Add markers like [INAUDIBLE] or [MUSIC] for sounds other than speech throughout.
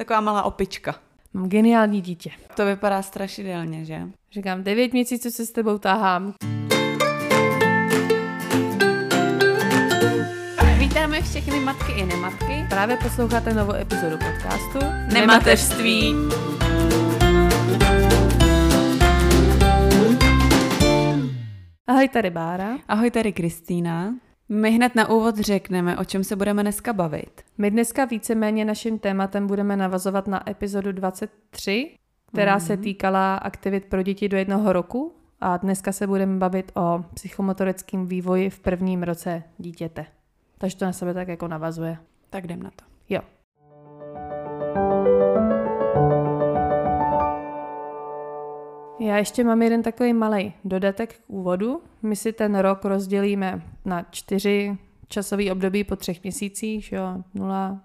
Taková malá opička. Mám geniální dítě. To vypadá strašidelně, že? Říkám, devět měsíců se s tebou tahám. Vítáme všechny matky i nematky. Právě posloucháte novou epizodu podcastu Nemateřství. Ahoj, tady Bára. Ahoj, tady Kristýna. My hned na úvod řekneme, o čem se budeme dneska bavit. My dneska víceméně naším tématem budeme navazovat na epizodu 23, která mm. se týkala aktivit pro děti do jednoho roku a dneska se budeme bavit o psychomotorickém vývoji v prvním roce dítěte. Takže to na sebe tak jako navazuje. Tak jdem na to. Jo. Já ještě mám jeden takový malý dodatek k úvodu. My si ten rok rozdělíme na čtyři časové období po třech měsících, jo, nula,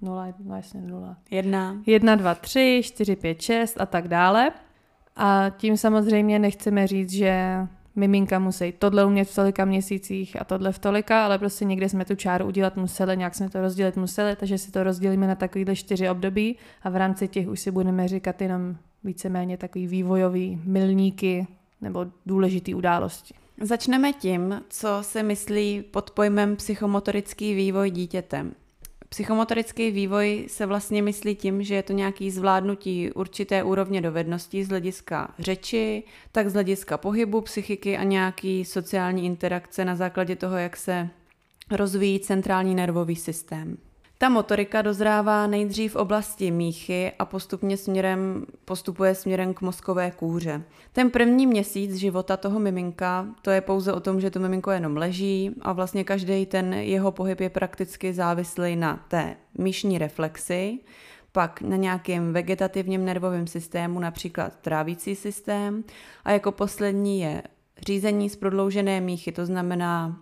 nula, no jasně nula. Jedna. Jedna, dva, tři, čtyři, pět, šest a tak dále. A tím samozřejmě nechceme říct, že miminka musí tohle umět v tolika měsících a tohle v tolika, ale prostě někde jsme tu čáru udělat museli, nějak jsme to rozdělit museli, takže si to rozdělíme na takovýhle čtyři období a v rámci těch už si budeme říkat jenom víceméně takový vývojový milníky nebo důležitý události. Začneme tím, co se myslí pod pojmem psychomotorický vývoj dítětem. Psychomotorický vývoj se vlastně myslí tím, že je to nějaký zvládnutí určité úrovně dovedností z hlediska řeči, tak z hlediska pohybu, psychiky a nějaký sociální interakce na základě toho, jak se rozvíjí centrální nervový systém. Ta motorika dozrává nejdřív v oblasti míchy a postupně směrem, postupuje směrem k mozkové kůře. Ten první měsíc života toho miminka, to je pouze o tom, že to miminko jenom leží a vlastně každý ten jeho pohyb je prakticky závislý na té myšní reflexi, pak na nějakém vegetativním nervovém systému, například trávící systém a jako poslední je řízení z prodloužené míchy, to znamená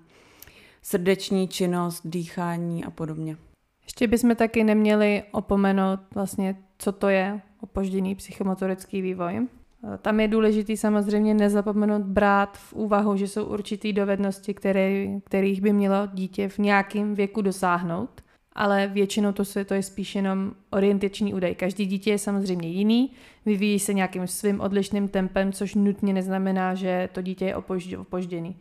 srdeční činnost, dýchání a podobně. Ještě bychom taky neměli opomenout vlastně, co to je opožděný psychomotorický vývoj. Tam je důležitý samozřejmě nezapomenout brát v úvahu, že jsou určitý dovednosti, které, kterých by mělo dítě v nějakém věku dosáhnout, ale většinou to, se, to je spíš jenom orientační údaj. Každý dítě je samozřejmě jiný, vyvíjí se nějakým svým odlišným tempem, což nutně neznamená, že to dítě je opožděný.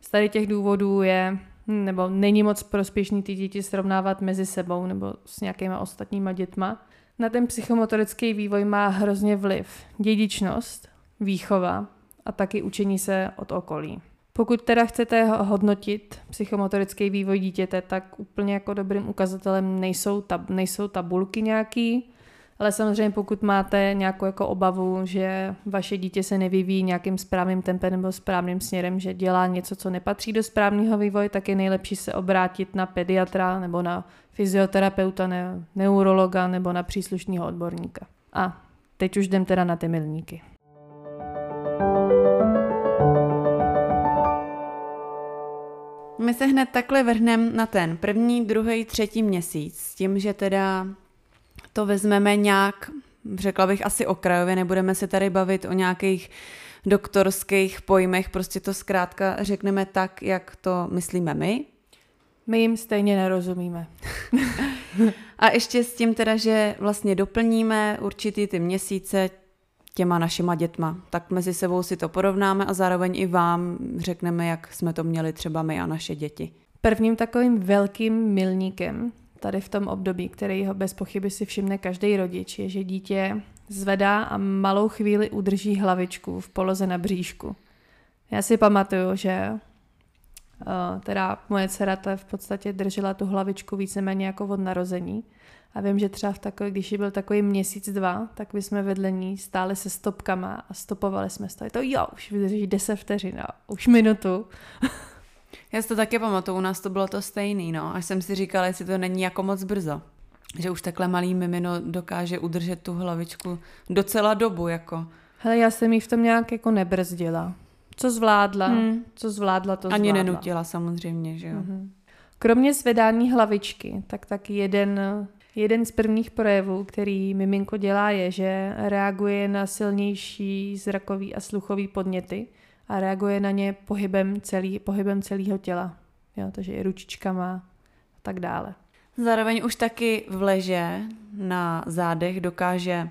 Z tady těch důvodů je nebo není moc prospěšný ty děti srovnávat mezi sebou nebo s nějakýma ostatníma dětma. Na ten psychomotorický vývoj má hrozně vliv dědičnost, výchova a taky učení se od okolí. Pokud teda chcete hodnotit psychomotorický vývoj dítěte, tak úplně jako dobrým ukazatelem nejsou, tab, nejsou tabulky nějaký, ale samozřejmě pokud máte nějakou jako obavu, že vaše dítě se nevyvíjí nějakým správným tempem nebo správným směrem, že dělá něco, co nepatří do správného vývoje, tak je nejlepší se obrátit na pediatra nebo na fyzioterapeuta, ne, neurologa nebo na příslušného odborníka. A teď už jdem teda na ty milníky. My se hned takhle vrhneme na ten první, druhý, třetí měsíc s tím, že teda to vezmeme nějak, řekla bych asi okrajově, nebudeme se tady bavit o nějakých doktorských pojmech, prostě to zkrátka řekneme tak, jak to myslíme my. My jim stejně nerozumíme. [LAUGHS] A ještě s tím teda, že vlastně doplníme určitý ty měsíce těma našima dětma. Tak mezi sebou si to porovnáme a zároveň i vám řekneme, jak jsme to měli třeba my a naše děti. Prvním takovým velkým milníkem tady v tom období, který ho bez pochyby si všimne každý rodič, je, že dítě zvedá a malou chvíli udrží hlavičku v poloze na bříšku. Já si pamatuju, že uh, teda moje dcera to v podstatě držela tu hlavičku víceméně jako od narození. A vím, že třeba v takový, když byl takový měsíc, dva, tak my jsme vedle ní stáli se stopkama a stopovali jsme to. To jo, už vydrží 10 vteřin, už minutu. [LAUGHS] Já si to taky pamatuju, u nás to bylo to stejný, no. Až jsem si říkala, jestli to není jako moc brzo. Že už takhle malý mimino dokáže udržet tu hlavičku docela dobu, jako. Hele, já jsem jí v tom nějak jako nebrzdila. Co zvládla, hmm. co zvládla, to Ani zvládla. nenutila samozřejmě, že jo. Mm-hmm. Kromě zvedání hlavičky, tak taky jeden, jeden z prvních projevů, který miminko dělá, je, že reaguje na silnější zrakový a sluchový podněty a reaguje na ně pohybem, celý, pohybem celého těla. Jo, takže i ručičkama a tak dále. Zároveň už taky v leže na zádech dokáže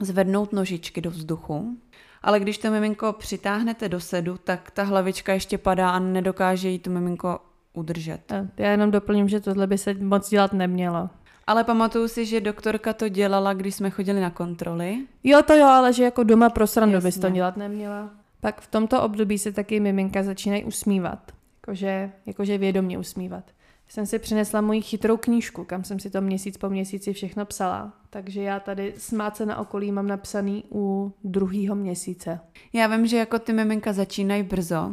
zvednout nožičky do vzduchu, ale když to miminko přitáhnete do sedu, tak ta hlavička ještě padá a nedokáže jí to miminko udržet. Já jenom doplním, že tohle by se moc dělat nemělo. Ale pamatuju si, že doktorka to dělala, když jsme chodili na kontroly. Jo, to jo, ale že jako doma pro srandu bys to dělat neměla. Pak v tomto období se taky miminka začínají usmívat. Jakože, jakože vědomě usmívat. Jsem si přinesla moji chytrou knížku, kam jsem si to měsíc po měsíci všechno psala. Takže já tady smát se na okolí mám napsaný u druhého měsíce. Já vím, že jako ty miminka začínají brzo,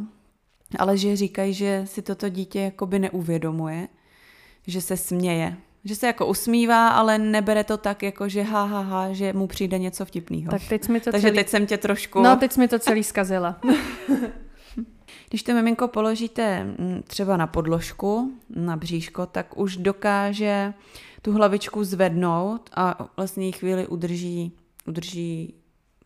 ale že říkají, že si toto dítě jakoby neuvědomuje, že se směje, že se jako usmívá, ale nebere to tak, jako že ha, ha, ha, že mu přijde něco vtipného. Tak teď mi to Takže celý... teď jsem tě trošku... No, teď mi to celý zkazila. [LAUGHS] Když to miminko položíte mm, třeba na podložku, na bříško, tak už dokáže tu hlavičku zvednout a vlastně ji chvíli udrží, udrží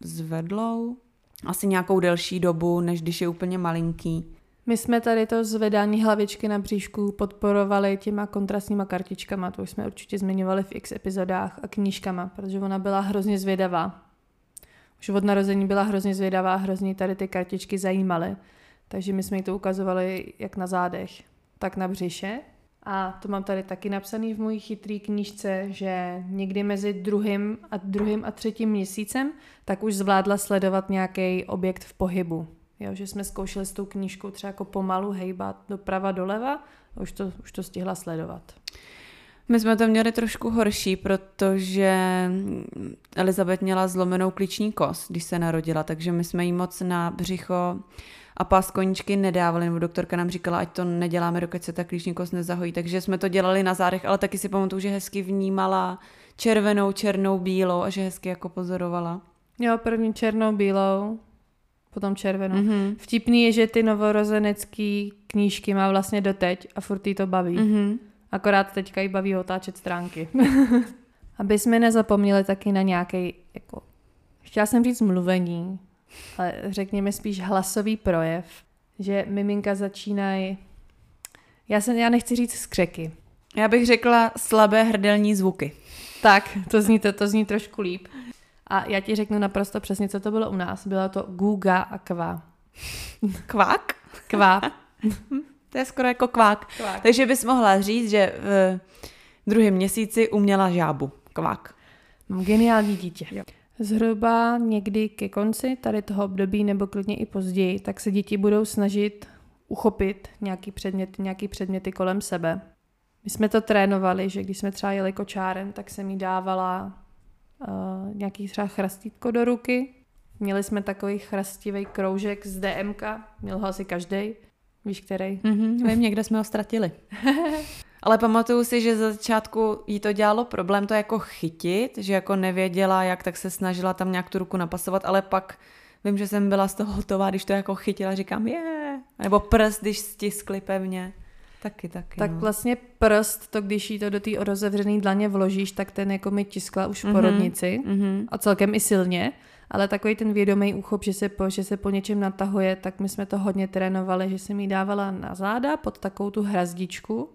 zvedlou. Asi nějakou delší dobu, než když je úplně malinký. My jsme tady to zvedání hlavičky na bříšku podporovali těma kontrastníma kartičkama, to už jsme určitě zmiňovali v x epizodách a knížkama, protože ona byla hrozně zvědavá. Už od narození byla hrozně zvědavá, hrozně tady ty kartičky zajímaly. Takže my jsme jí to ukazovali jak na zádech, tak na břiše. A to mám tady taky napsaný v mojí chytrý knížce, že někdy mezi druhým a druhým a třetím měsícem tak už zvládla sledovat nějaký objekt v pohybu. Jo, že jsme zkoušeli s tou knížkou třeba jako pomalu hejbat doprava doleva a už to, už to stihla sledovat. My jsme to měli trošku horší, protože Elizabeth měla zlomenou klíční kost, když se narodila, takže my jsme jí moc na břicho a pás koníčky nedávali, nebo doktorka nám říkala, ať to neděláme, dokud se ta klíční kost nezahojí, takže jsme to dělali na zádech, ale taky si pamatuju, že hezky vnímala červenou, černou, bílou a že hezky jako pozorovala. Jo, první černou, bílou, potom červenou. Mm-hmm. Vtipný je, že ty novorozenecké knížky má vlastně doteď a furt jí to baví. Mm-hmm. Akorát teďka jí baví otáčet stránky. [LAUGHS] Aby jsme nezapomněli taky na nějaký, jako, chtěla jsem říct mluvení, ale řekněme spíš hlasový projev, že miminka začínají, já, jsem, já nechci říct skřeky. Já bych řekla slabé hrdelní zvuky. Tak, to zní, to, to zní trošku líp. A já ti řeknu naprosto přesně, co to bylo u nás. Bylo to guga a kva. Kvák? Kvá. [LAUGHS] to je skoro jako kvák. kvák. Takže bys mohla říct, že v druhém měsíci uměla žábu. Kvák. Mám geniální dítě. Jo. Zhruba někdy ke konci tady toho období nebo klidně i později, tak se děti budou snažit uchopit nějaký předmět, nějaký předměty kolem sebe. My jsme to trénovali, že když jsme třeba jeli kočárem, tak jsem jí dávala uh, nějaký třeba chrastítko do ruky. Měli jsme takový chrastivý kroužek z DMK, měl ho asi každý. Víš, který? Mm-hmm, vím, někde jsme ho ztratili. [LAUGHS] Ale pamatuju si, že za začátku jí to dělalo problém to jako chytit, že jako nevěděla jak, tak se snažila tam nějak tu ruku napasovat, ale pak vím, že jsem byla z toho hotová, když to jako chytila, říkám je, yeah. nebo prst, když stiskli pevně. Taky, taky. Tak no. vlastně prst, to když jí to do té rozevřené dlaně vložíš, tak ten jako mi tiskla už v mm-hmm. porodnici mm-hmm. a celkem i silně. Ale takový ten vědomý úchop, že se, po, že se po něčem natahuje, tak my jsme to hodně trénovali, že jsem jí dávala na záda pod takovou tu hrazdičku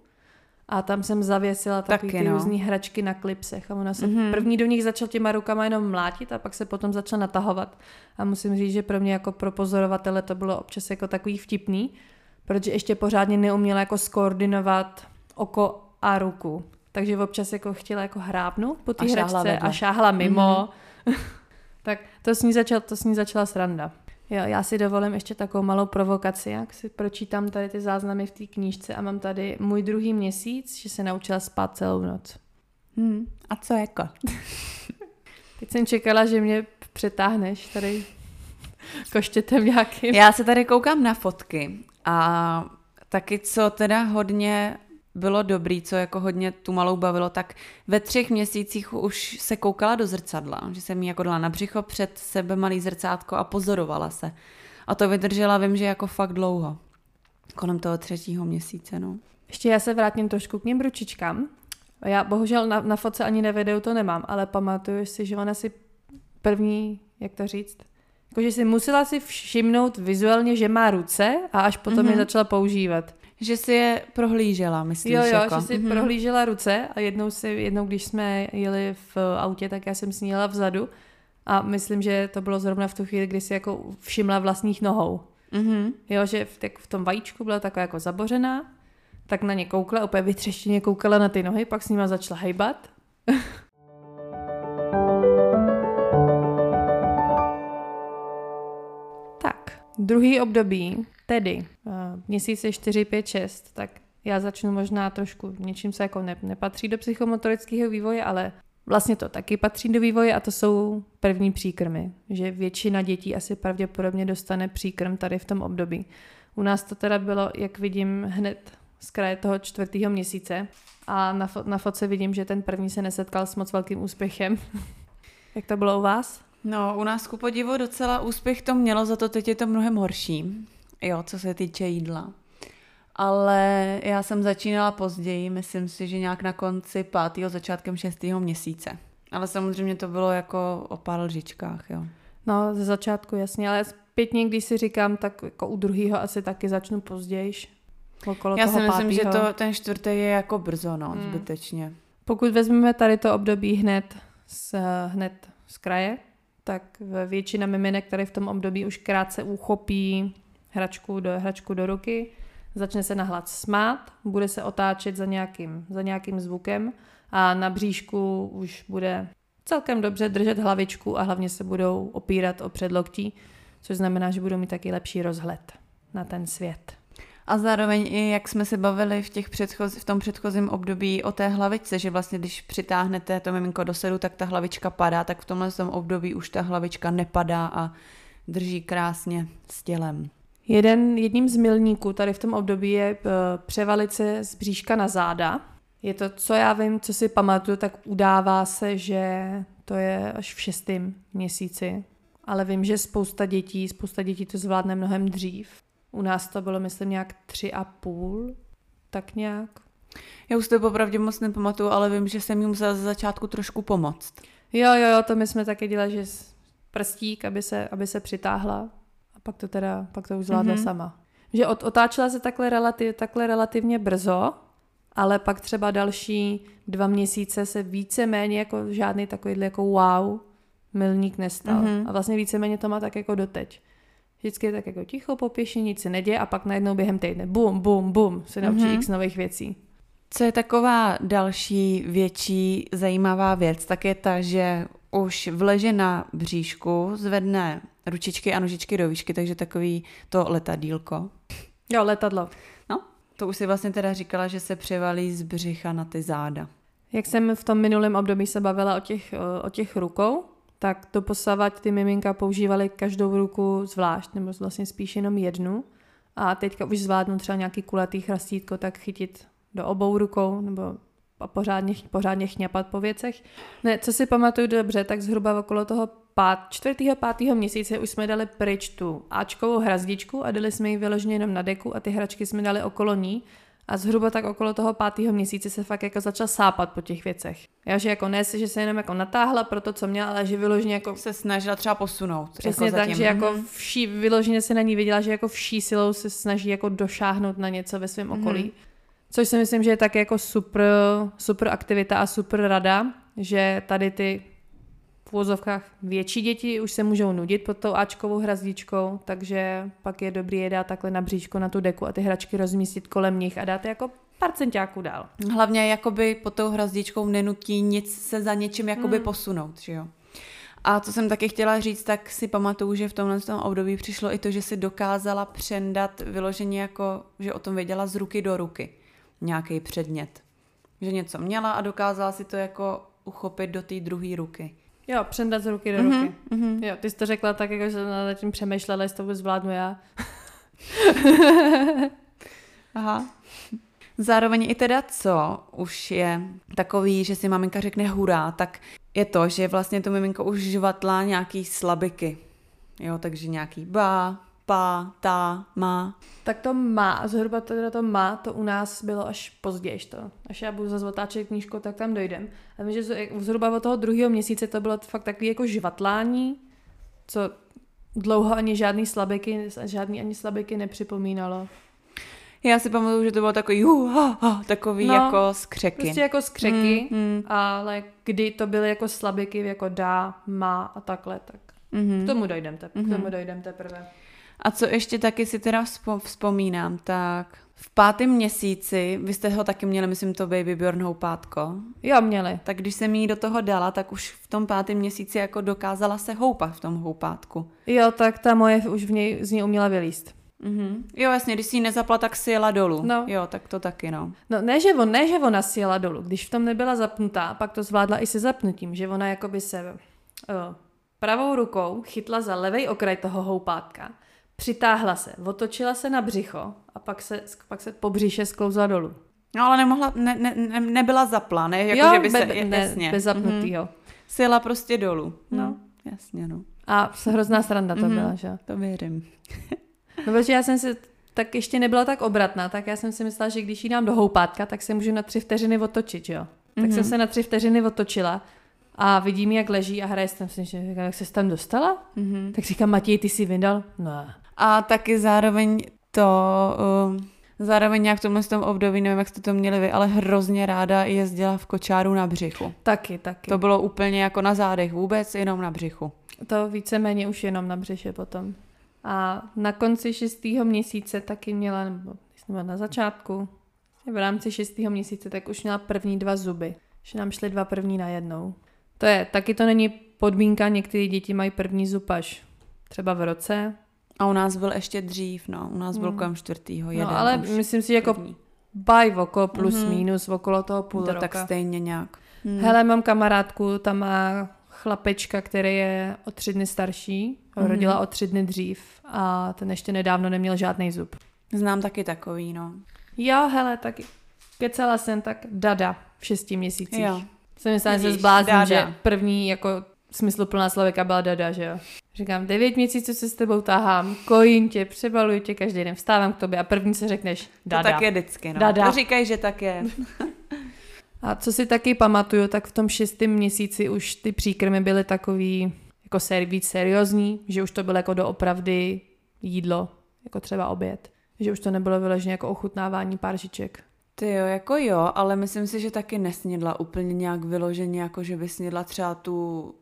a tam jsem zavěsila takový Taky, ty no. různé hračky na klipsech a ona se mm-hmm. první do nich začal těma rukama jenom mlátit a pak se potom začal natahovat. A musím říct, že pro mě jako pro pozorovatele to bylo občas jako takový vtipný, protože ještě pořádně neuměla jako skoordinovat oko a ruku. Takže občas jako chtěla jako hrábnout po té hračce a šáhla mimo. Mm-hmm. [LAUGHS] tak to s, ní začal, to s ní začala sranda. Jo, já si dovolím ještě takovou malou provokaci, jak si pročítám tady ty záznamy v té knížce a mám tady můj druhý měsíc, že se naučila spát celou noc. Hmm. A co jako? [LAUGHS] Teď jsem čekala, že mě přetáhneš tady koštětem nějakým. Já se tady koukám na fotky a taky co teda hodně bylo dobrý, co jako hodně tu malou bavilo, tak ve třech měsících už se koukala do zrcadla, že jsem jí jako dala na břicho před sebe malý zrcátko a pozorovala se. A to vydržela, vím, že jako fakt dlouho. Kolem toho třetího měsíce, no. Ještě já se vrátím trošku k něm ručičkám. Já bohužel na, na fotce ani na videu to nemám, ale pamatuju si, že ona si první, jak to říct, jakože si musela si všimnout vizuálně, že má ruce a až potom mm-hmm. je začala používat. Že si je prohlížela, myslíš? Jo, jo, jako? že si mm-hmm. prohlížela ruce a jednou, si, jednou, když jsme jeli v autě, tak já jsem sníla vzadu a myslím, že to bylo zrovna v tu chvíli, kdy si jako všimla vlastních nohou. Mm-hmm. Jo, že v, tak v tom vajíčku byla taková jako zabořená, tak na ně koukla, úplně vytřeštěně koukala na ty nohy, pak s nima začala hejbat. [LAUGHS] druhý období, tedy uh, měsíce 4, 5, 6, tak já začnu možná trošku něčím, co jako ne, nepatří do psychomotorického vývoje, ale vlastně to taky patří do vývoje a to jsou první příkrmy. Že většina dětí asi pravděpodobně dostane příkrm tady v tom období. U nás to teda bylo, jak vidím, hned z kraje toho čtvrtého měsíce a na, fo- na fotce vidím, že ten první se nesetkal s moc velkým úspěchem. [LAUGHS] jak to bylo u vás? No, u nás ku podivu docela úspěch to mělo, za to teď je to mnohem horší. Jo, co se týče jídla. Ale já jsem začínala později, myslím si, že nějak na konci pátého, začátkem šestého měsíce. Ale samozřejmě to bylo jako o pár lžičkách, jo. No, ze začátku jasně, ale zpětně, když si říkám, tak jako u druhého asi taky začnu později. Okolo Já toho si myslím, pátýho. že to, ten čtvrtý je jako brzo, no, Hmm. zbytečně. Pokud vezmeme tady to období hned z, hned z kraje, tak většina miminek, které v tom období už krátce uchopí hračku do, hračku do ruky, začne se nahlad smát, bude se otáčet za nějakým, za nějakým zvukem a na bříšku už bude celkem dobře držet hlavičku a hlavně se budou opírat o předloktí, což znamená, že budou mít taky lepší rozhled na ten svět. A zároveň i jak jsme se bavili v, těch předchoz, v tom předchozím období o té hlavičce, že vlastně když přitáhnete to miminko do sedu, tak ta hlavička padá, tak v tomhle tom období už ta hlavička nepadá a drží krásně s tělem. Jeden, jedním z milníků tady v tom období je eh, převalit se z bříška na záda. Je to, co já vím, co si pamatuju, tak udává se, že to je až v šestém měsíci. Ale vím, že spousta dětí, spousta dětí to zvládne mnohem dřív. U nás to bylo, myslím, nějak tři a půl, tak nějak. Já už to popravdě moc nepamatuju, ale vím, že jsem jí musela za začátku trošku pomoct. Jo, jo, jo, to my jsme taky dělali, že prstík, aby se, aby se přitáhla a pak to teda, pak to už zvládla Mhm. mm-hmm. sama. Že od, otáčela se takhle, relativ, takhle relativně brzo, ale pak třeba další dva měsíce se víceméně jako žádný takovýhle jako wow milník nestal. Mhm. Mm-hmm. A vlastně víceméně to má tak jako doteď. Vždycky je tak jako ticho, popěši, nic se neděje a pak najednou během týdne bum, bum, bum, se naučí Mhm. mm-hmm. x nových věcí. Co je taková další větší zajímavá věc, tak je ta, že už vleže na bříšku, zvedne ručičky a nožičky do výšky, takže takový to letadílko. Jo, letadlo. No, to už si vlastně teda říkala, že se převalí z břicha na ty záda. Jak jsem v tom minulém období se bavila o těch, o těch rukou, tak to posavať ty miminka používali každou ruku zvlášť, nebo vlastně spíš jenom jednu. A teďka už zvládnu třeba nějaký kulatý chrastítko, tak chytit do obou rukou, nebo a pořádně, pořádně chňapat po věcech. Ne, co si pamatuju dobře, tak zhruba okolo toho pát, čtvrtého, pátého měsíce už jsme dali pryč tu Ačkovou hrazdičku a dali jsme ji vyloženě jenom na deku a ty hračky jsme dali okolo ní a zhruba tak okolo toho pátého měsíce se fakt jako začal sápat po těch věcech. Já, že jako ne, že se jenom jako natáhla pro to, co měla, ale že vyloženě jako Se snažila třeba posunout. Přesně jako tak, zatím. že jako Mhm. vší, vyloženě se na ní viděla, že jako vší silou se snaží jako došáhnout na něco ve svém okolí. Mhm. Což si myslím, že je také jako super, super aktivita a super rada, že tady ty v úvozovkách větší děti už se můžou nudit pod tou Ačkovou hrazdičkou, takže pak je dobrý je dát takhle na bříško na tu deku a ty hračky rozmístit kolem nich a dát jako pár centiáků dál. Hlavně jakoby pod tou hrazdičkou nenutí nic se za něčím jakoby Hmm. posunout, že jo. A co jsem taky chtěla říct, tak si pamatuju, že v tomhle tom období přišlo i to, že si dokázala přendat vyloženě jako, že o tom věděla z ruky do ruky nějaký předmět. Že něco měla a dokázala si to jako uchopit do té druhé ruky. Jo, přendat z ruky do Mhm, ruky. mhm. Jo, ty jsi to řekla tak, jako, že nad tím přemýšlela, jestli to vůbec zvládnu já. [LAUGHS] Aha. Zároveň i teda co už je takový, že si maminka řekne hurá, tak je to, že vlastně to miminko už žvatlá nějaký slabiky. Jo, takže nějaký ba, pa, ta, ma. Tak to má, zhruba teda to má, to u nás bylo až později. To. Až já budu zase otáčet knížku, tak tam dojdem. A vím, že zhruba od toho druhého měsíce to bylo fakt takový jako žvatlání, co dlouho ani žádný slabiky, žádný ani slabiky nepřipomínalo. Já si pamatuju, že to bylo takový uh, ha, ha, takový No, jako skřeky. Prostě jako skřeky, Mm, mm, ale kdy to byly jako slabiky jako dá, má a takhle, tak mhm. k tomu dojdem, tep- Mhm. k tomu dojdem teprve. A co ještě taky si teda vzpo- vzpomínám, tak v pátém měsíci, vy jste ho taky měli, myslím, to Baby Bjorn houpátko, Jo, měli. tak když jsem jí do toho dala, tak už v tom pátém měsíci jako dokázala se houpat v tom houpátku. Jo, tak ta moje už v něj, z ní uměla vylíst. Mhm. Jo, jasně, když si ji nezapla, tak si jela dolů. No. Jo, tak to taky, no. No ne, že, on, ne, že ona si jela dolů. Když v tom nebyla zapnutá, pak to zvládla i se zapnutím, že ona jakoby se o, pravou rukou chytla za levý okraj toho houpátka, přitáhla se, otočila se na břicho a pak se, pak se po břiše sklouzla dolů. No ale nemohla, ne, ne, ne, nebyla zapla, ne? Jako, že by se, be, je- ne, jasně. bez zapnutýho. Si jela prostě dolů. No. No, jasně, no. A hrozná sranda to Mhm. byla, že? To věřím. [LAUGHS] No, protože já jsem si tak ještě nebyla tak obratná, tak já jsem si myslela, že když ji dám do houpátka, tak se můžu na tři vteřiny otočit, jo? Tak Mhm. jsem se na tři vteřiny otočila a vidím, jak leží a hraje jsem si, že jak se tam dostala? Mhm. Tak říkám, Matěj, ty jsi vydal? Ne. A taky zároveň to, um, zároveň nějak v tomhle tom období, nevím, jak jste to měli vy, ale hrozně ráda jezdila v kočáru na břichu. Taky, taky. To bylo úplně jako na zádech vůbec, jenom na břichu. To víceméně už jenom na břiše potom. A na konci šestého měsíce taky měla, nebo na začátku, v rámci šestého měsíce, tak už měla první dva zuby. Že nám šly dva první na jednou. To je, taky to není podmínka, některé děti mají první zub až třeba v roce. A u nás byl ještě dřív, no. U nás byl Hmm. kolem čtvrtýho, jeden No ale už. myslím si, jako první. baj okolo plus Mhm. minus, okolo toho půl to roka. tak stejně nějak. Hmm. Hele, mám kamarádku, tam má chlapečka, který je o tři dny starší, Mhm. rodila o tři dny dřív a ten ještě nedávno neměl žádný zub. Znám taky takový, no. Jo, hele, tak kecala jsem tak dada v šesti měsících. Jo. Jsem myslela, že se zblázním, že první jako smysluplná člověka byla dada, že jo. Říkám, devět měsíců se s tebou tahám, kojím tě, přebaluju tě každý den, vstávám k tobě a první se řekneš dada. To tak je vždycky, no. Dada. To říkají, že tak je. [LAUGHS] A co si taky pamatuju, tak v tom šestém měsíci už ty příkrmy byly takový jako ser, víc seriózní, že už to bylo jako doopravdy jídlo, jako třeba oběd. Že už to nebylo vyloženě jako ochutnávání páržiček. Ty jo, jako jo, ale myslím si, že taky nesnědla úplně nějak vyloženě, jako že by snědla třeba tu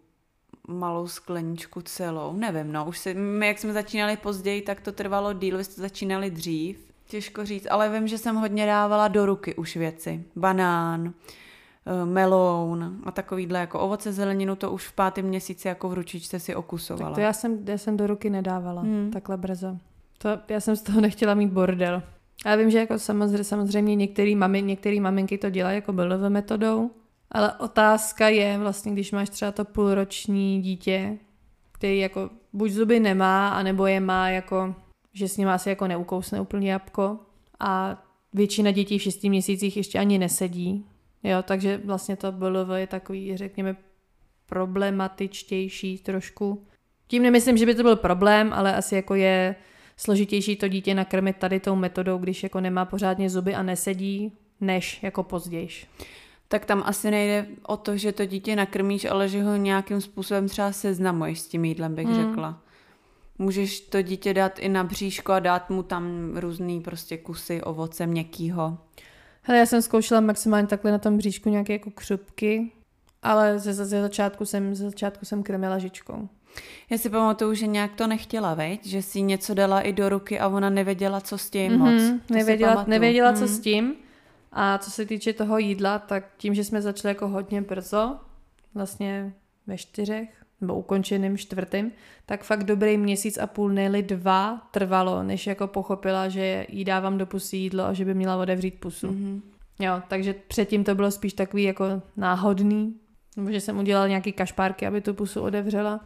malou skleničku celou. Nevím, no, už se, my jak jsme začínali později, tak to trvalo díl, vy jste začínali dřív. Těžko říct, ale vím, že jsem hodně dávala do ruky už věci. Banán, eh, meloun a takovýhle jako ovoce, zeleninu, to už v pátém měsíci jako v ručičce si okusovala. Tak to já jsem, já jsem do ruky nedávala, Hmm. takhle brzo. To, já jsem z toho [LAUGHS] nechtěla mít bordel. Já vím, že jako samozřejmě, samozřejmě některé mami, některé maminky to dělají jako BLV metodou, ale otázka je vlastně, když máš třeba to půlroční dítě, který jako buď zuby nemá, anebo je má jako, že s ním asi jako neukousne úplně jabko a většina dětí v šesti měsících ještě ani nesedí, jo, takže vlastně to BLV je takový, řekněme, problematičtější trošku. Tím nemyslím, že by to byl problém, ale asi jako je složitější to dítě nakrmit tady tou metodou, když jako nemá pořádně zuby a nesedí, než jako pozdějiš. Tak tam asi nejde o to, že to dítě nakrmíš, ale že ho nějakým způsobem třeba seznamuješ s tím jídlem, bych Hmm. řekla. Můžeš to dítě dát i na bříško a dát mu tam různý prostě kusy ovoce měkkýho. Hele, já jsem zkoušela maximálně takhle na tom bříšku nějaké jako křupky, ale ze, ze, začátku jsem, ze začátku jsem krmila žičkou. Já si pamatuju, že nějak to nechtěla, veď? Že si něco dala i do ruky a ona nevěděla, co s tím mm-hmm, moc. Mhm, To nevěděla, nevěděla, co Mm. s tím. A co se týče toho jídla, tak tím, že jsme začali jako hodně brzo, vlastně ve čtyřech, nebo ukončeným čtvrtým, tak fakt dobrý měsíc a půl, nejli dva, trvalo, než jako pochopila, že jí dávám do pusy jídlo a že by měla otevřít pusu. Mm-hmm. Jo, takže předtím to bylo spíš takový jako náhodný, nebo že jsem udělala nějaký kašpárky, aby tu pusu otevřela.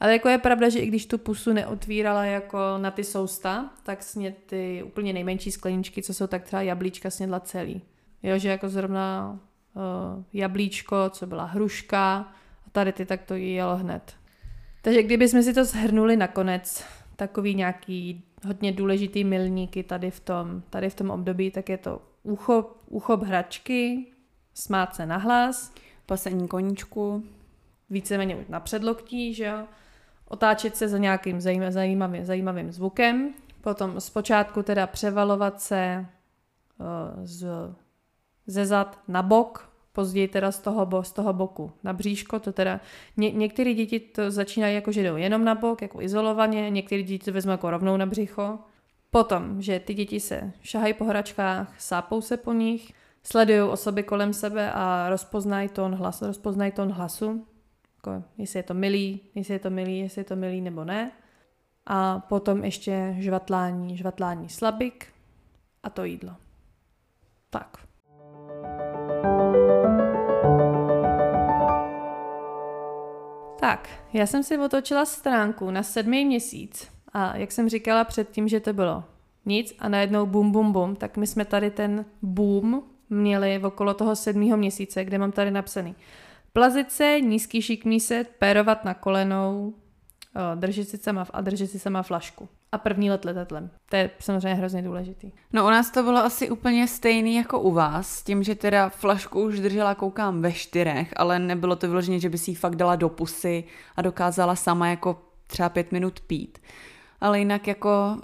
Ale jako je pravda, že i když tu pusu neotvírala jako na ty sousta, tak sně ty úplně nejmenší skleničky, co jsou tak třeba jablíčka, snědla celý. Jo, že jako zrovna uh, jablíčko, co byla hruška, a tady ty tak to jí jelo hned. Takže kdybychom si to shrnuli nakonec, takový nějaký hodně důležitý milníky tady v tom, tady v tom období, tak je to uchop, uchop hračky, smát se na hlas, Pasení koníčku. víceméně na předloktí, že jo, otáčet se za nějakým zajímavým, zajímavým, zvukem, potom zpočátku teda převalovat se z, ze zad na bok, později teda z toho, z toho boku na bříško, to teda ně, některé děti to začínají jako, že jdou jenom na bok, jako izolovaně, některé děti to vezmou jako rovnou na břicho. Potom, že ty děti se šahají po hračkách, sápou se po nich, sledují osoby kolem sebe a rozpoznají tón hlasu, rozpoznají tón hlasu, jako jestli je to milý, jestli je to milý, jestli je to milý nebo ne. A potom ještě žvatlání, žvatlání slabik a to jídlo. Tak. Tak, já jsem si otočila stránku na sedmý měsíc a jak jsem říkala předtím, že to bylo nic a najednou bum, bum, bum, tak my jsme tady ten boom měli okolo toho sedmého měsíce, kde mám tady napsaný plazit se, nízký šikmý se, pérovat na kolenou, držet si sama a držet si sama flašku. A první let letetlem. To je samozřejmě hrozně důležitý. No u nás to bylo asi úplně stejný jako u vás, s tím, že teda flašku už držela koukám ve čtyřech, ale nebylo to vyloženě, že by si ji fakt dala do pusy a dokázala sama jako třeba pět minut pít. Ale jinak jako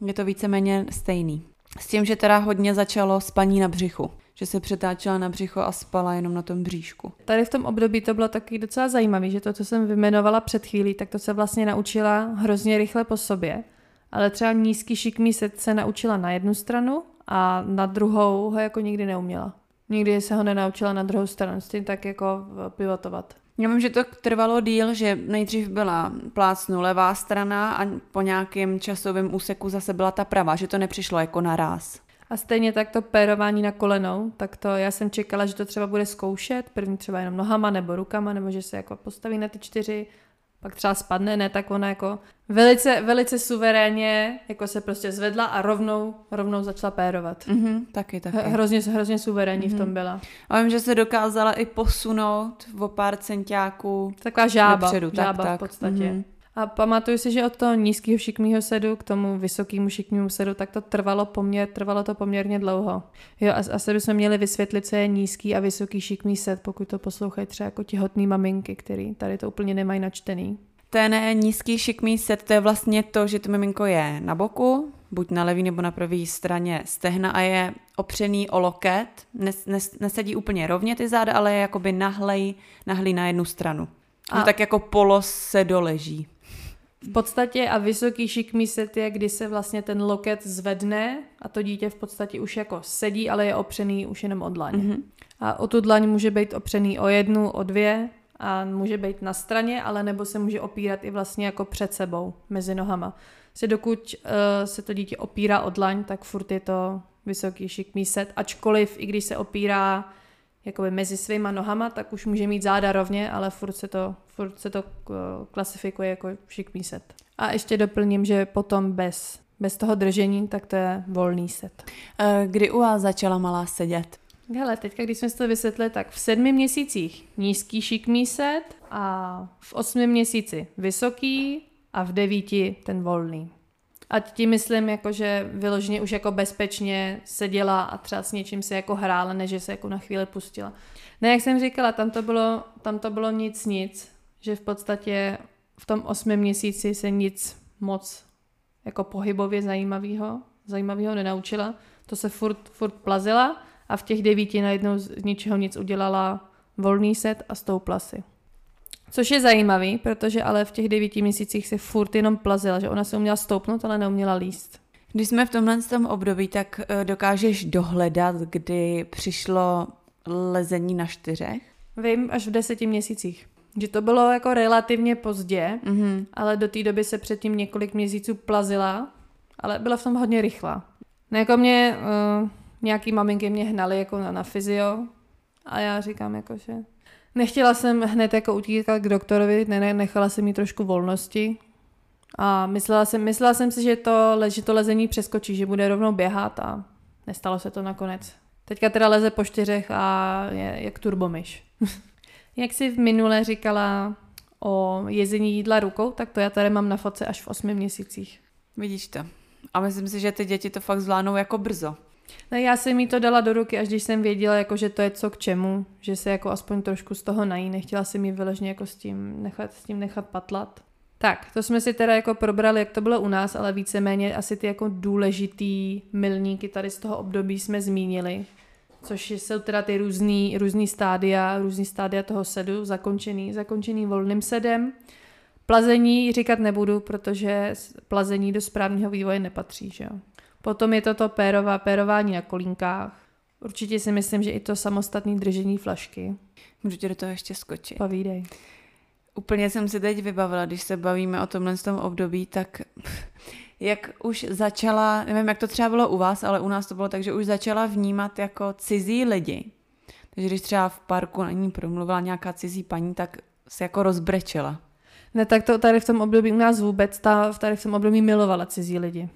uh, je to víceméně stejný. S tím, že teda hodně začalo spaní na břichu že se přetáčela na břicho a spala jenom na tom bříšku. Tady v tom období to bylo taky docela zajímavé, že to, co jsem vymenovala před chvílí, tak to se vlastně naučila hrozně rychle po sobě. Ale třeba nízký šikmý se, se naučila na jednu stranu a na druhou ho jako nikdy neuměla. Nikdy se ho nenaučila na druhou stranu, s tím tak jako pivotovat. Já vím, že to trvalo díl, že nejdřív byla plácnu levá strana a po nějakém časovém úseku zase byla ta pravá, že to nepřišlo jako naraz. A stejně tak to pérování na kolenou, tak to já jsem čekala, že to třeba bude zkoušet, první třeba jenom nohama nebo rukama, nebo že se jako postaví na ty čtyři, pak třeba spadne, ne, tak ona jako velice, velice suverénně jako se prostě zvedla a rovnou, rovnou začala pérovat. Mm-hmm, taky, taky. Hrozně, hrozně suverénní mm-hmm. v tom mhm. byla. A vím, že se dokázala i posunout o pár centiáků Taková žába, dopředu, žába tak, v podstatě. Mm-hmm. A pamatuju si, že od toho nízkého šikmého sedu k tomu vysokému šikmému sedu, tak to trvalo, poměr, trvalo to poměrně dlouho. Jo, a asi bychom měli vysvětlit, co je nízký a vysoký šikmý sed, pokud to poslouchají třeba jako těhotný maminky, který tady to úplně nemají načtený. Ten nízký šikmý set, to je vlastně to, že to miminko je na boku, buď na levý nebo na pravý straně stehna a je opřený o loket, nes, nes, nesedí úplně rovně ty záda, ale je jakoby nahlej, nahlý na jednu stranu. A tak jako polos se doleží. V podstatě a vysoký šikmý set je, kdy se vlastně ten loket zvedne a to dítě v podstatě už jako sedí, ale je opřený už jenom o dlaň. Mm-hmm. A o tu dlaň může být opřený o jednu, o dvě a může být na straně, ale nebo se může opírat i vlastně jako před sebou, mezi nohama. Se dokud uh, se to dítě opírá o dlaň, tak furt je to vysoký šikmý set, ačkoliv i když se opírá jakoby mezi svýma nohama, tak už může mít záda rovně, ale furt se to, furt se to eh, klasifikuje jako šikmý set. A ještě doplním, že potom bez, bez toho držení, tak to je volný set. Eh, kdy u vás začala malá sedět? Hele, teďka, když jsme si to vysvětlili, tak v sedmi měsících nízký šikmý set a v osmi měsíci vysoký a v devíti ten volný. A tím myslím, jako, že vyloženě už jako bezpečně seděla a třeba s něčím se jako hrála, než se jako na chvíli pustila. Ne, jak jsem říkala, tam to bylo, tam to bylo nic nic, že v podstatě v tom osmém měsíci se nic moc jako pohybově zajímavého, zajímavého nenaučila. To se furt, furt plazila a v těch devíti najednou z ničeho nic udělala volný set a stoupla si. Což je zajímavý, protože ale v těch devíti měsících se furt jenom plazila, že ona se uměla stoupnout, ale neuměla líst. Když jsme v tomhle tom období, tak eh, dokážeš dohledat, kdy přišlo lezení na čtyřech? Vím, až v deseti měsících. Že to bylo jako relativně pozdě, mm-hmm. ale do té doby se předtím několik měsíců plazila, ale byla v tom hodně rychlá. No jako mě, uh, nějaký maminky mě hnali jako na, na fyzio a já říkám jako, že Nechtěla jsem hned jako utíkat k doktorovi, ne, nechala jsem jí trošku volnosti. A myslela jsem, myslela jsem si, že to, že to lezení přeskočí, že bude rovnou běhat a nestalo se to nakonec. Teďka teda leze po čtyřech a je jak turbomyš. [LAUGHS] jak si v minule říkala o jezení jídla rukou, tak to já tady mám na fotce až v osmi měsících. Vidíš to. A myslím si, že ty děti to fakt zvládnou jako brzo. No já jsem jí to dala do ruky, až když jsem věděla, jako, že to je co k čemu, že se jako aspoň trošku z toho nají. Nechtěla jsem jí vyložně jako s tím nechat, s tím nechat patlat. Tak, to jsme si teda jako probrali, jak to bylo u nás, ale víceméně asi ty jako důležitý milníky tady z toho období jsme zmínili, což jsou teda ty různý, různý stádia, různý stádia toho sedu, zakončený, zakončený volným sedem. Plazení říkat nebudu, protože plazení do správního vývoje nepatří, že jo. Potom je to to pérová, pérování na kolínkách. Určitě si myslím, že i to samostatné držení flašky. Můžu tě do toho ještě skočit. Povídej. Úplně jsem si teď vybavila, když se bavíme o tomhle tom období, tak [LAUGHS] jak už začala, nevím, jak to třeba bylo u vás, ale u nás to bylo tak, že už začala vnímat jako cizí lidi. Takže když třeba v parku na ní promluvila nějaká cizí paní, tak se jako rozbrečela. Ne, tak to tady v tom období u nás vůbec, ta tady v tom období milovala cizí lidi.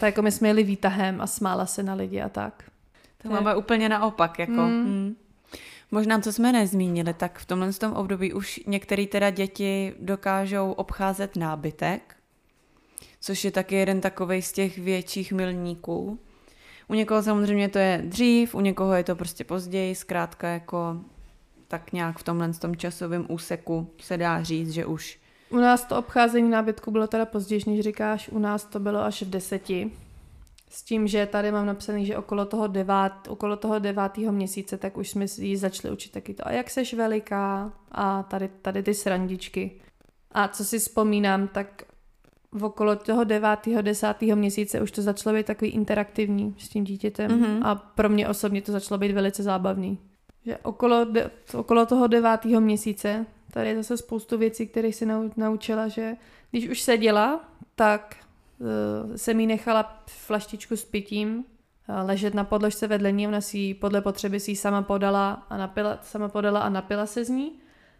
Tak jako my jsme jeli výtahem a smála se na lidi a tak. To máme úplně naopak, jako. Mm. Mm. Možná, co jsme nezmínili, tak v tomhle tom období už některé teda děti dokážou obcházet nábytek, což je taky jeden takový z těch větších milníků. U někoho samozřejmě to je dřív, u někoho je to prostě později, zkrátka jako tak nějak v tomhle tom časovém úseku se dá říct, že už. U nás to obcházení nábytku bylo teda později, než říkáš, u nás to bylo až v deseti. S tím, že tady mám napsaný, že okolo toho, devát, okolo toho devátého měsíce, tak už jsme ji začali učit taky to, a jak seš veliká a tady, tady ty srandičky. A co si vzpomínám, tak v okolo toho devátého, desátého měsíce už to začalo být takový interaktivní s tím dítětem mm-hmm. a pro mě osobně to začalo být velice zábavný. Že okolo, de, okolo toho devátého měsíce tady je zase spoustu věcí, které si naučila, že když už seděla, tak uh, jsem jí nechala flaštičku s pitím uh, ležet na podložce vedle ní, ona si podle potřeby si ji sama podala a napila, sama podala a napila se z ní.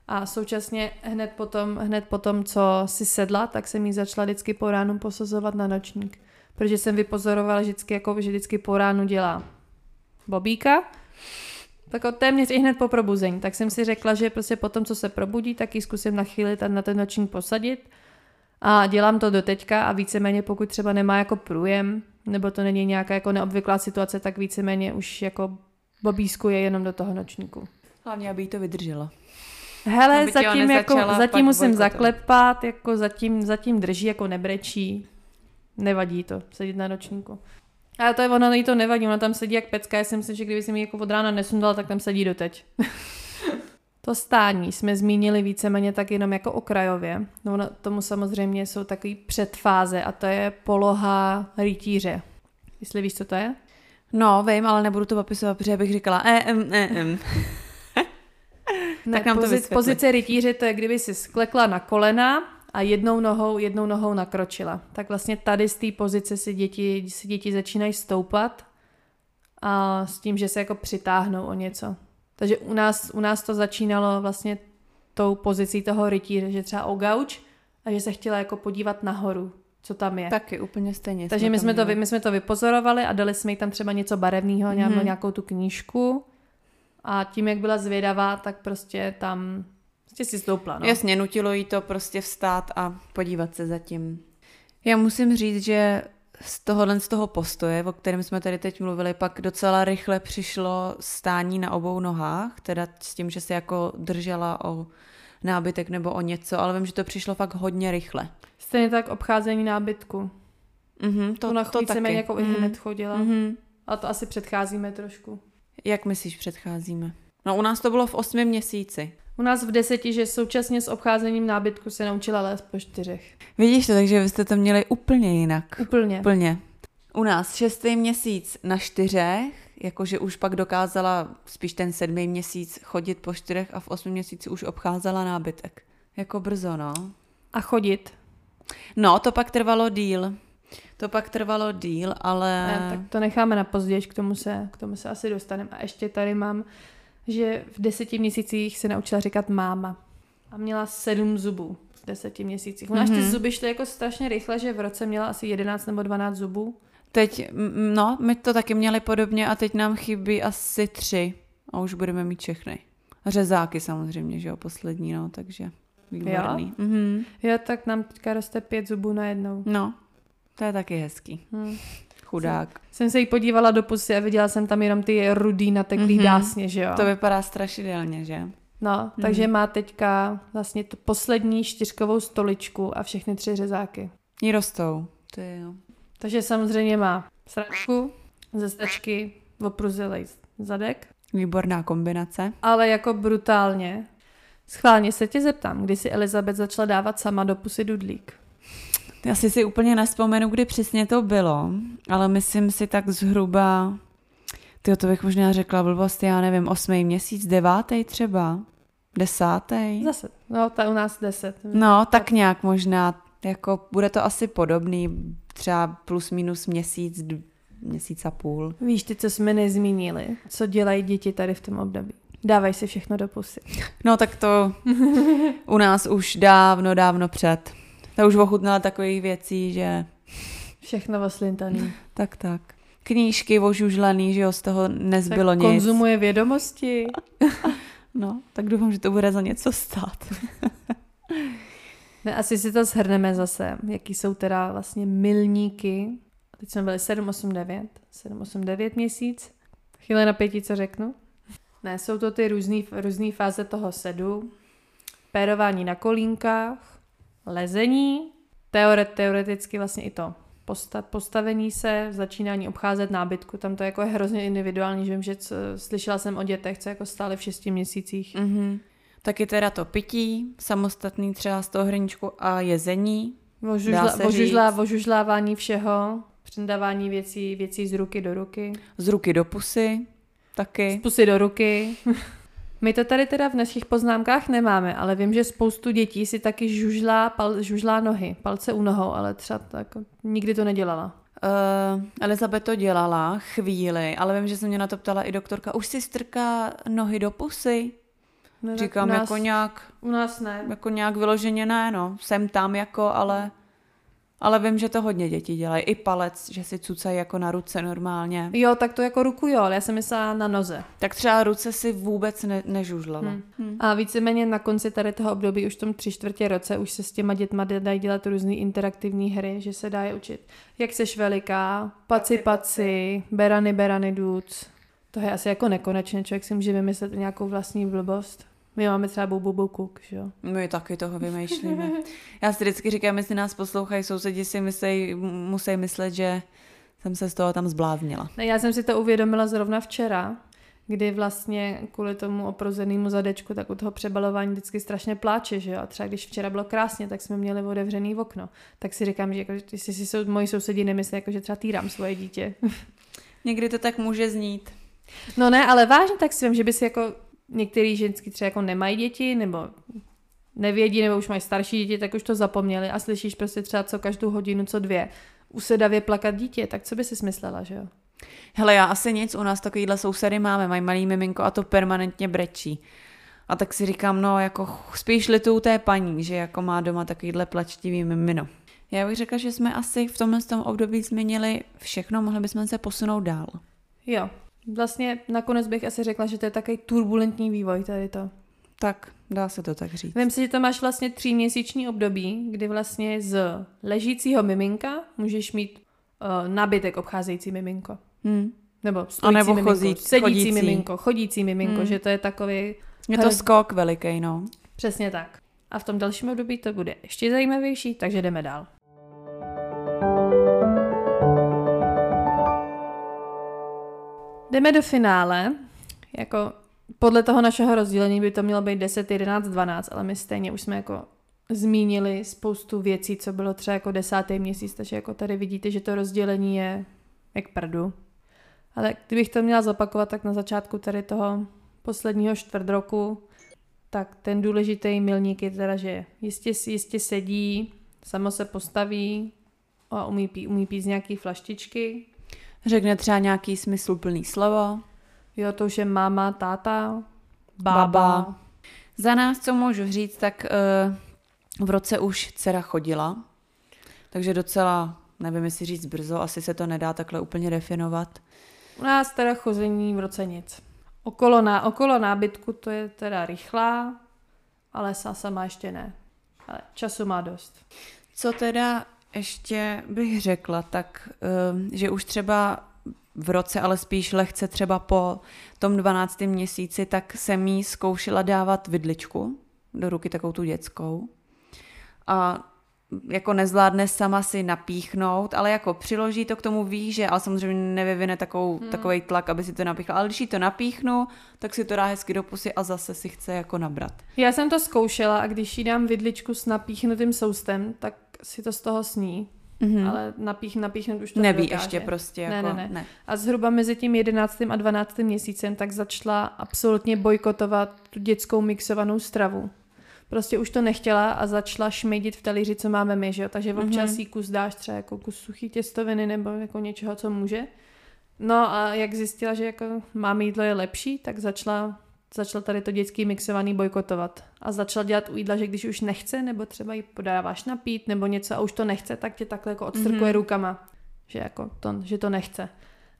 A současně hned potom, hned potom, co si sedla, tak jsem jí začala vždycky po ránu posazovat na nočník. Protože jsem vypozorovala vždycky, jako, že vždycky po ránu dělá bobíka, tak téměř i hned po probuzení. Tak jsem si řekla, že prostě potom, co se probudí, tak ji zkusím na chvíli na ten nočník posadit. A dělám to do teďka a víceméně pokud třeba nemá jako průjem, nebo to není nějaká jako neobvyklá situace, tak víceméně už jako bobísku je jenom do toho nočníku. Hlavně, aby jí to vydrželo. Hele, zatím, jako, zatím musím bojkotovat. zaklepat, jako zatím, zatím drží, jako nebrečí. Nevadí to, sedět na nočníku. Ale to je ono, jí to nevadí, ona tam sedí jak pecka, já si myslím, že kdyby si mi jako od rána nesundala, tak tam sedí doteď. [LAUGHS] to stání jsme zmínili víceméně tak jenom jako okrajově. No, no tomu samozřejmě jsou takový předfáze a to je poloha rytíře. Jestli víš, co to je? No, vím, ale nebudu to popisovat, protože bych říkala e, em, e, em. ne, tak nám pozic, to pozice rytíře to je, kdyby si sklekla na kolena a jednou nohou, jednou nohou nakročila. Tak vlastně tady z té pozice si děti, si děti začínají stoupat a s tím, že se jako přitáhnou o něco. Takže u nás, u nás to začínalo vlastně tou pozicí toho rytíře, že třeba o gauč a že se chtěla jako podívat nahoru, co tam je. Taky úplně stejně. Takže my jsme, to, my jsme to vypozorovali a dali jsme jí tam třeba něco barevného, mm-hmm. nějakou tu knížku a tím, jak byla zvědavá, tak prostě tam Prostě si stoupla, no. Jasně, nutilo jí to prostě vstát a podívat se zatím. Já musím říct, že z tohohle z toho postoje, o kterém jsme tady teď mluvili, pak docela rychle přišlo stání na obou nohách, teda s tím, že se jako držela o nábytek nebo o něco, ale vím, že to přišlo fakt hodně rychle. Stejně tak obcházení nábytku. Mm-hmm, to, Ona to taky. jako mm-hmm. hned chodila. Mm-hmm. A to asi předcházíme trošku. Jak myslíš předcházíme? No u nás to bylo v osmi měsíci. U nás v deseti, že současně s obcházením nábytku se naučila lézt po čtyřech. Vidíš to, takže vy jste to měli úplně jinak. Úplně. Úplně. U nás šestý měsíc na čtyřech, jakože už pak dokázala spíš ten sedmý měsíc chodit po čtyřech a v osmi měsíci už obcházela nábytek. Jako brzo, no. A chodit? No, to pak trvalo díl. To pak trvalo díl, ale... Ne, tak to necháme na později, k tomu se, k tomu se asi dostaneme. A ještě tady mám že v deseti měsících se naučila říkat máma. A měla sedm zubů v deseti měsících. Ona mm-hmm. ty zuby šly jako strašně rychle, že v roce měla asi jedenáct nebo dvanáct zubů. Teď, no, my to taky měli podobně a teď nám chybí asi tři a už budeme mít všechny. Řezáky samozřejmě, že jo, poslední, no, takže výborný. Jo? Mm-hmm. jo, tak nám teďka roste pět zubů najednou. No, to je taky hezký. Hmm. Chudák. Jsem, se jí podívala do pusy a viděla jsem tam jenom ty rudý nateklý mm-hmm. dásně, že jo. To vypadá strašidelně, že? No, Hmm. takže má teďka vlastně tu poslední čtyřkovou stoličku a všechny tři řezáky. Jí rostou. Ty jo. Takže samozřejmě má sračku, ze stačky, opruzelej zadek, Výborná kombinace. ale jako brutálně. Schválně se tě zeptám, kdy si Elizabeth začala dávat sama do pusy dudlík. Já si si úplně nespomenu, kdy přesně to bylo, ale myslím si tak zhruba, ty to bych možná řekla blbost, já nevím, osmý měsíc, devátý třeba, desátý. Zase, no, ta u nás deset. No, tak nějak možná, jako bude to asi podobný, třeba plus minus měsíc, měsíc a půl. Víš ty, co jsme nezmínili, co dělají děti tady v tom období. Dávají si všechno do pusy. No tak to u nás už dávno, dávno před. To už ochutnala takových věcí, že Všechno oslintaný. [LAUGHS] tak, tak. Knížky ožužlaný, že jo, z toho nezbylo tak nic. konzumuje vědomosti. [LAUGHS] No, tak doufám, že to bude za něco stát. Ne, asi si to shrneme zase, jaký jsou teda vlastně milníky. Teď jsme byli 7, 8, 9. 7, 8, 9 měsíc. Chvíle napětí, co řeknu. Ne, jsou to ty různý fáze toho sedu. Pérování na kolínkách, lezení, teore, teoreticky vlastně i to posta, postavení se, začínání obcházet nábytku, tam to jako je hrozně individuální, že vím, že co, slyšela jsem o dětech, co jako stále v šesti měsících. Mhm. Taky teda to pití, samostatný třeba z toho hrníčku a jezení. Vožužla, říct. vožužlávání všeho, předávání věcí, věcí z ruky do ruky, Z ruky do pusy z taky. pusy do ruky. [LAUGHS] My to tady teda v našich poznámkách nemáme, ale vím, že spoustu dětí si taky žužlá, pal, žužlá nohy, palce u nohou, ale třeba tak, nikdy to nedělala. Uh, Elizabeth to dělala chvíli, ale vím, že se mě na to ptala i doktorka. Už si strká nohy do pusy? No, Říkám nás, jako nějak, U nás ne. jako nějak vyloženě ne, no. Jsem tam jako, ale... Ale vím, že to hodně děti dělají. I palec, že si cucají jako na ruce normálně. Jo, tak to jako ruku jo, ale já jsem myslela na noze. Tak třeba ruce si vůbec ne, nežužlala. Hmm. Hmm. A víceméně na konci tady toho období, už v tom tři čtvrtě roce, už se s těma dětma dají dělat různé interaktivní hry, že se dá je učit. Jak seš veliká, paci paci, berany berany duc. To je asi jako nekonečné, člověk si může vymyslet nějakou vlastní blbost. My máme třeba Bubu Bubu Cook, že jo. My taky toho vymýšlíme. [LAUGHS] Já si vždycky říkám, jestli nás poslouchají sousedi, si myslej, musí myslet, že jsem se z toho tam zbláznila. Ne, já jsem si to uvědomila zrovna včera, kdy vlastně kvůli tomu oprozenému zadečku, tak u toho přebalování vždycky strašně pláče, že jo. A třeba když včera bylo krásně, tak jsme měli otevřený okno. Tak si říkám, že jako, jestli si sou, moji sousedi nemyslí, jako, že třeba týrám svoje dítě. Někdy to tak může znít. No ne, ale vážně tak si vím, že by si jako některý ženský třeba jako nemají děti, nebo nevědí, nebo už mají starší děti, tak už to zapomněli a slyšíš prostě třeba co každou hodinu, co dvě usedavě plakat dítě, tak co by si smyslela, že jo? Hele, já asi nic, u nás takovýhle sousedy máme, mají malý miminko a to permanentně brečí. A tak si říkám, no jako spíš litou té paní, že jako má doma takovýhle plačtivý mimino. Já bych řekla, že jsme asi v tomhle tom období změnili všechno, mohli bychom se posunout dál. Jo. Vlastně nakonec bych asi řekla, že to je takový turbulentní vývoj tady to. Tak, dá se to tak říct. Vím si, že to máš vlastně tříměsíční období, kdy vlastně z ležícího miminka můžeš mít uh, nabytek obcházející miminko. Hmm. Nebo A nebo miminko, chozí- sedící chodící. miminko, chodící miminko, Hmm. že to je takový Je to skok veliký, no. přesně tak. A v tom dalším období to bude ještě zajímavější, takže jdeme dál. Jdeme do finále. Jako podle toho našeho rozdělení by to mělo být 10, 11, 12, ale my stejně už jsme jako zmínili spoustu věcí, co bylo třeba jako desátý měsíc, takže jako tady vidíte, že to rozdělení je jak prdu. Ale kdybych to měla zopakovat, tak na začátku tady toho posledního čtvrt roku, tak ten důležitý milník je teda, že jistě, jistě sedí, samo se postaví a umí, pí, umí pít z nějaký flaštičky. Řekne třeba nějaký smysluplný slovo. Jo, to už je máma, táta, bába. Baba. Za nás, co můžu říct, tak uh, v roce už dcera chodila, takže docela, nevím, jestli říct brzo, asi se to nedá takhle úplně definovat. U nás teda chození v roce nic. Okolo, ná, okolo nábytku to je teda rychlá, ale sa sama ještě ne. Ale času má dost. Co teda ještě bych řekla, tak uh, že už třeba v roce, ale spíš lehce třeba po tom 12. měsíci, tak jsem jí zkoušela dávat vidličku do ruky, takovou tu dětskou. A jako nezvládne sama si napíchnout, ale jako přiloží to k tomu výže, ale samozřejmě nevyvine takovou, hmm. takový tlak, aby si to napíchla. Ale když jí to napíchnu, tak si to dá hezky do pusy a zase si chce jako nabrat. Já jsem to zkoušela a když jí dám vidličku s napíchnutým soustem, tak si to z toho sní. Mm-hmm. Ale napích, napíchnout už to Neví nedokáže. ještě prostě. Jako, ne, ne, ne, ne. A zhruba mezi tím 11. a 12. měsícem tak začala absolutně bojkotovat tu dětskou mixovanou stravu prostě už to nechtěla a začala šmejdit v talíři, co máme my, že jo? Takže občas mm-hmm. jí kus dáš třeba jako kus suchý těstoviny nebo jako něčeho, co může. No a jak zjistila, že jako mám jídlo je lepší, tak začala, začala tady to dětský mixovaný bojkotovat. A začala dělat u jídla, že když už nechce, nebo třeba jí podáváš napít, nebo něco a už to nechce, tak tě takhle jako odstrkuje mm-hmm. rukama, že, jako to, že to nechce.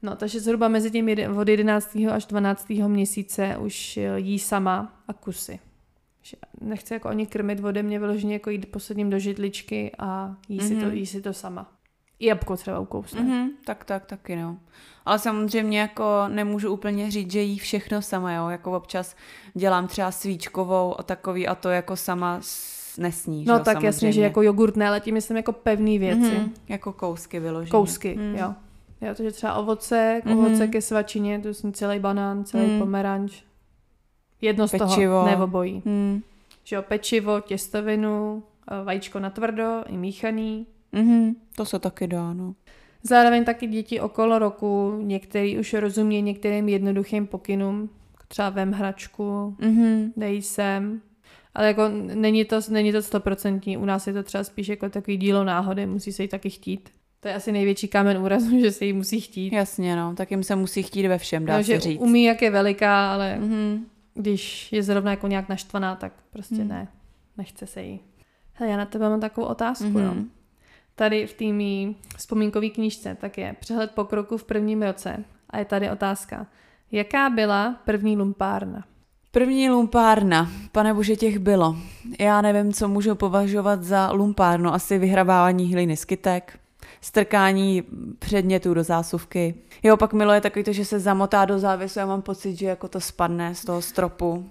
No, takže zhruba mezi tím od 11. až 12. měsíce už jí sama a kusy že nechce jako ani krmit ode mě vyloženě jako jít posledním do židličky a jí, mm-hmm. si, to, mhm. jí si to sama. I jabko třeba ukousne. Mm-hmm, tak, tak, taky no. Ale samozřejmě jako nemůžu úplně říct, že jí všechno sama, jo. Jako občas dělám třeba svíčkovou a takový a to jako sama nesní. No že, tak samozřejmě. jasně, že jako jogurt ne, ale tím myslím jako pevný věci. Mm-hmm, jako kousky vyložené. Kousky, mm. jo. Jo, takže třeba ovoce, mm-hmm. ovoce ke svačině, to sní celý banán, celý mm. pomeranč, Jedno z pečivo. toho, nebo obojí. Hmm. Že jo, pečivo, těstovinu, eh, vajíčko na tvrdo, i míchaný. Mm-hmm, to se taky dá, no. Zároveň taky děti okolo roku, některý už rozumí některým jednoduchým pokynům, třeba vem hračku, mm-hmm. dej sem. Ale jako není to, není to stoprocentní, u nás je to třeba spíš jako takový dílo náhody, musí se jí taky chtít. To je asi největší kámen úrazu, [LAUGHS] že se jí musí chtít. Jasně, no, tak jim se musí chtít ve všem, dá no, se že říct. umí, jak je veliká, ale mm-hmm když je zrovna jako nějak naštvaná, tak prostě hmm. ne, nechce se jí. Hele, já na tebe mám takovou otázku, mm-hmm. no. Tady v té mý vzpomínkové knížce tak je přehled pokroku v prvním roce a je tady otázka. Jaká byla první lumpárna? První lumpárna, pane bože, těch bylo. Já nevím, co můžu považovat za lumpárnu. Asi vyhrabávání hliny z kytek, strkání předmětů do zásuvky. Jo, pak miluje takový to, že se zamotá do závěsu, já mám pocit, že jako to spadne z toho stropu.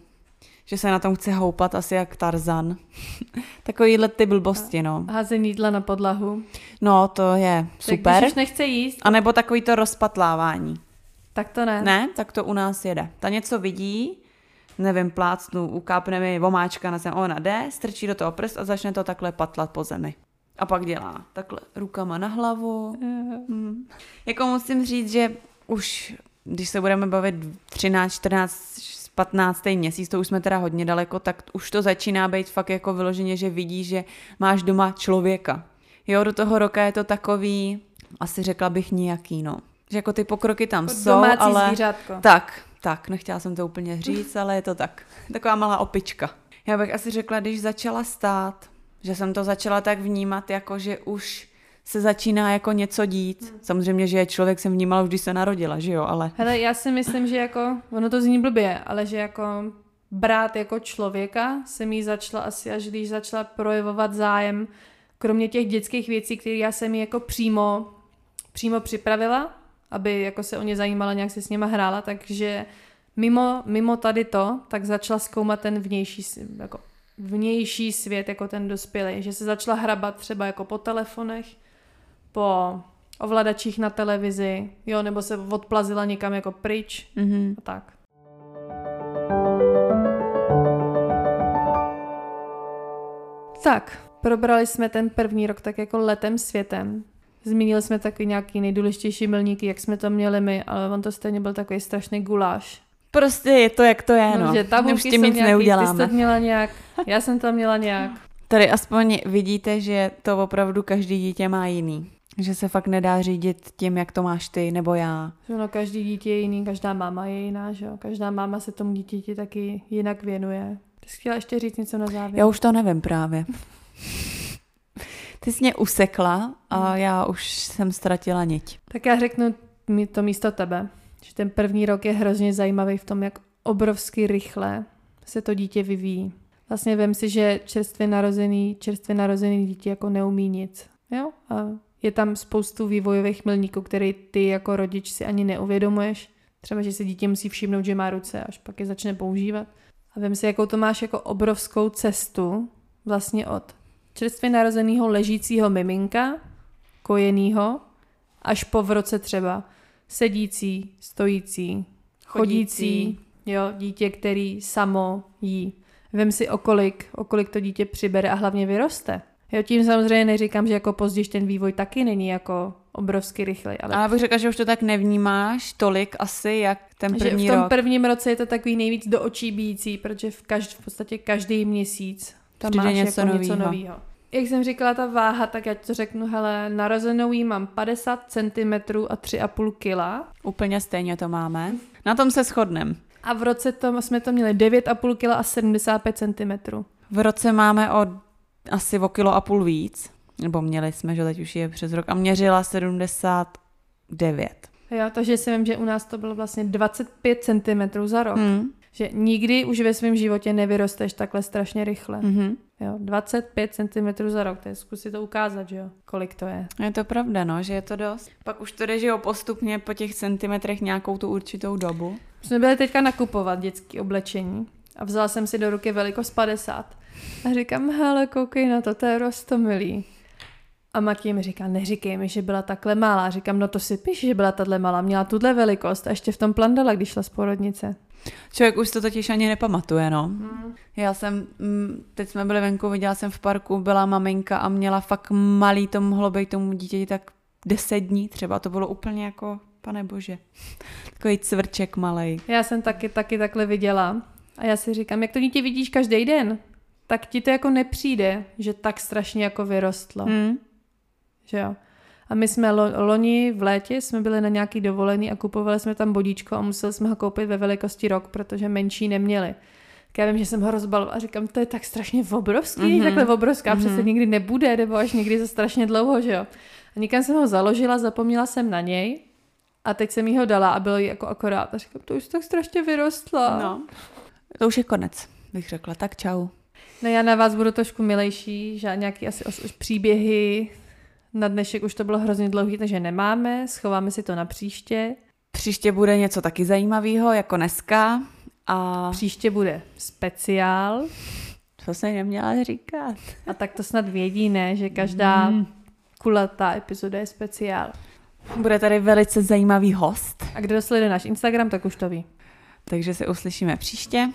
Že se na tom chce houpat asi jak Tarzan. [LAUGHS] Takovýhle ty blbosti, no. Házení jídla na podlahu. No, to je super. Tak když už nechce jíst. A nebo takový to rozpatlávání. Tak to ne. Ne, tak to u nás jede. Ta něco vidí, nevím, plácnu, ukápne mi vomáčka na zem, ona jde, strčí do toho prst a začne to takhle patlat po zemi. A pak dělá takhle rukama na hlavu. Mm. Jako musím říct, že už, když se budeme bavit 13, 14, 15. měsíc, to už jsme teda hodně daleko, tak už to začíná být fakt jako vyloženě, že vidí, že máš doma člověka. Jo, do toho roka je to takový, asi řekla bych nějaký, no. Že jako ty pokroky tam jako jsou, ale... Zvířátko. Tak, tak, nechtěla jsem to úplně říct, [LAUGHS] ale je to tak. Taková malá opička. Já bych asi řekla, když začala stát, že jsem to začala tak vnímat, jako že už se začíná jako něco dít. Hmm. Samozřejmě, že člověk jsem vnímala už, když se narodila, že jo, ale... Hele, já si myslím, že jako, ono to zní blbě, ale že jako brát jako člověka se mi začala asi až když začala projevovat zájem, kromě těch dětských věcí, které já jsem mi jako přímo, přímo připravila, aby jako se o ně zajímala, nějak se s nima hrála, takže mimo, mimo tady to, tak začala zkoumat ten vnější jako vnější svět jako ten dospělý, že se začala hrabat třeba jako po telefonech, po ovladačích na televizi, jo, nebo se odplazila někam jako pryč mm-hmm. a tak. Tak, probrali jsme ten první rok tak jako letem světem. Zmínili jsme taky nějaký nejdůležitější milníky, jak jsme to měli my, ale on to stejně byl takový strašný guláš. Prostě je to, jak to je, no. no. Že Už tím nic nějaký, neuděláme. Ty jsi měla nějak, já jsem to měla nějak. Tady aspoň vidíte, že to opravdu každý dítě má jiný. Že se fakt nedá řídit tím, jak to máš ty nebo já. Že no, každý dítě je jiný, každá máma je jiná, že jo. Každá máma se tomu dítěti taky jinak věnuje. Ty jsi chtěla ještě říct něco na závěr? Já už to nevím právě. Ty jsi mě usekla a hmm. já už jsem ztratila niť. Tak já řeknu to místo tebe že ten první rok je hrozně zajímavý v tom, jak obrovsky rychle se to dítě vyvíjí. Vlastně vím si, že čerstvě narozený, čerstvě narozený dítě jako neumí nic. Jo? A Je tam spoustu vývojových milníků, který ty jako rodič si ani neuvědomuješ. Třeba, že si dítě musí všimnout, že má ruce, až pak je začne používat. A vím si, jakou to máš jako obrovskou cestu vlastně od čerstvě narozeného ležícího miminka, kojenýho, až po v roce třeba sedící, stojící, chodící, chodící jo, dítě, který samo jí. Vím si, okolik, okolik to dítě přibere a hlavně vyroste. Jo, tím samozřejmě neříkám, že jako později ten vývoj taky není jako obrovsky rychlej. Ale... ale bych řekla, že už to tak nevnímáš tolik asi, jak ten první že v tom rok. prvním roce je to takový nejvíc do očí bíjící, protože v, každ, v podstatě každý měsíc tam Přijde máš něco, jako něco nového. Jak jsem říkala, ta váha, tak já to řeknu, hele, narozenou jí mám 50 cm a 3,5 kg. Úplně stejně to máme. Na tom se shodnem. A v roce to, jsme to měli 9,5 kg a 75 cm. V roce máme o asi o kilo a půl víc, nebo měli jsme, že teď už je přes rok, a měřila 79. Jo, takže si vím, že u nás to bylo vlastně 25 cm za rok. Mm. Že nikdy už ve svém životě nevyrosteš takhle strašně rychle. Mm-hmm. Jo, 25 cm za rok, to je zkusit to ukázat, že jo, kolik to je. Je to pravda, no, že je to dost. Pak už to jde, že jo, postupně po těch centimetrech nějakou tu určitou dobu. Jsme byli teďka nakupovat dětské oblečení a vzala jsem si do ruky velikost 50. A říkám, hele, koukej na to, to je rostomilý. A Matěj mi říká, neříkej mi, že byla takhle malá. Říkám, no to si píš, že byla tahle malá. Měla tuhle velikost a ještě v tom plandala, když šla z porodnice. Člověk už to totiž ani nepamatuje, no. Hmm. Já jsem, mm, teď jsme byli venku, viděla jsem v parku, byla maminka a měla fakt malý, to mohlo být tomu dítěti tak deset dní třeba, to bylo úplně jako, pane bože, [LAUGHS] takový cvrček malý. Já jsem taky, taky takhle viděla a já si říkám, jak to dítě vidíš každý den, tak ti to jako nepřijde, že tak strašně jako vyrostlo. Hmm. Že jo. A my jsme lo, loni v létě jsme byli na nějaký dovolený a kupovali jsme tam bodíčko a museli jsme ho koupit ve velikosti rok, protože menší neměli. Tak já vím, že jsem ho rozbalovala a říkám, to je tak strašně obrovský, mm-hmm. takhle obrovská, mm-hmm. přece nikdy nebude, nebo až někdy za strašně dlouho, že jo. A někam jsem ho založila, zapomněla jsem na něj a teď jsem jí ho dala a bylo jí jako akorát. A říkám, to už tak strašně vyrostla. No, to už je konec, bych řekla. Tak čau. No já na vás budu trošku milejší, že nějaký asi os, příběhy, na dnešek už to bylo hrozně dlouhý, takže nemáme, schováme si to na příště. Příště bude něco taky zajímavého, jako dneska. A příště bude speciál. To se neměla říkat. A tak to snad vědí, ne, že každá mm. kulatá epizoda je speciál. Bude tady velice zajímavý host. A kdo sleduje náš Instagram, tak už to ví. Takže se uslyšíme příště.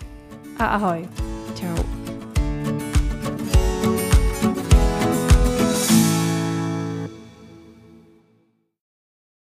A ahoj. Ciao.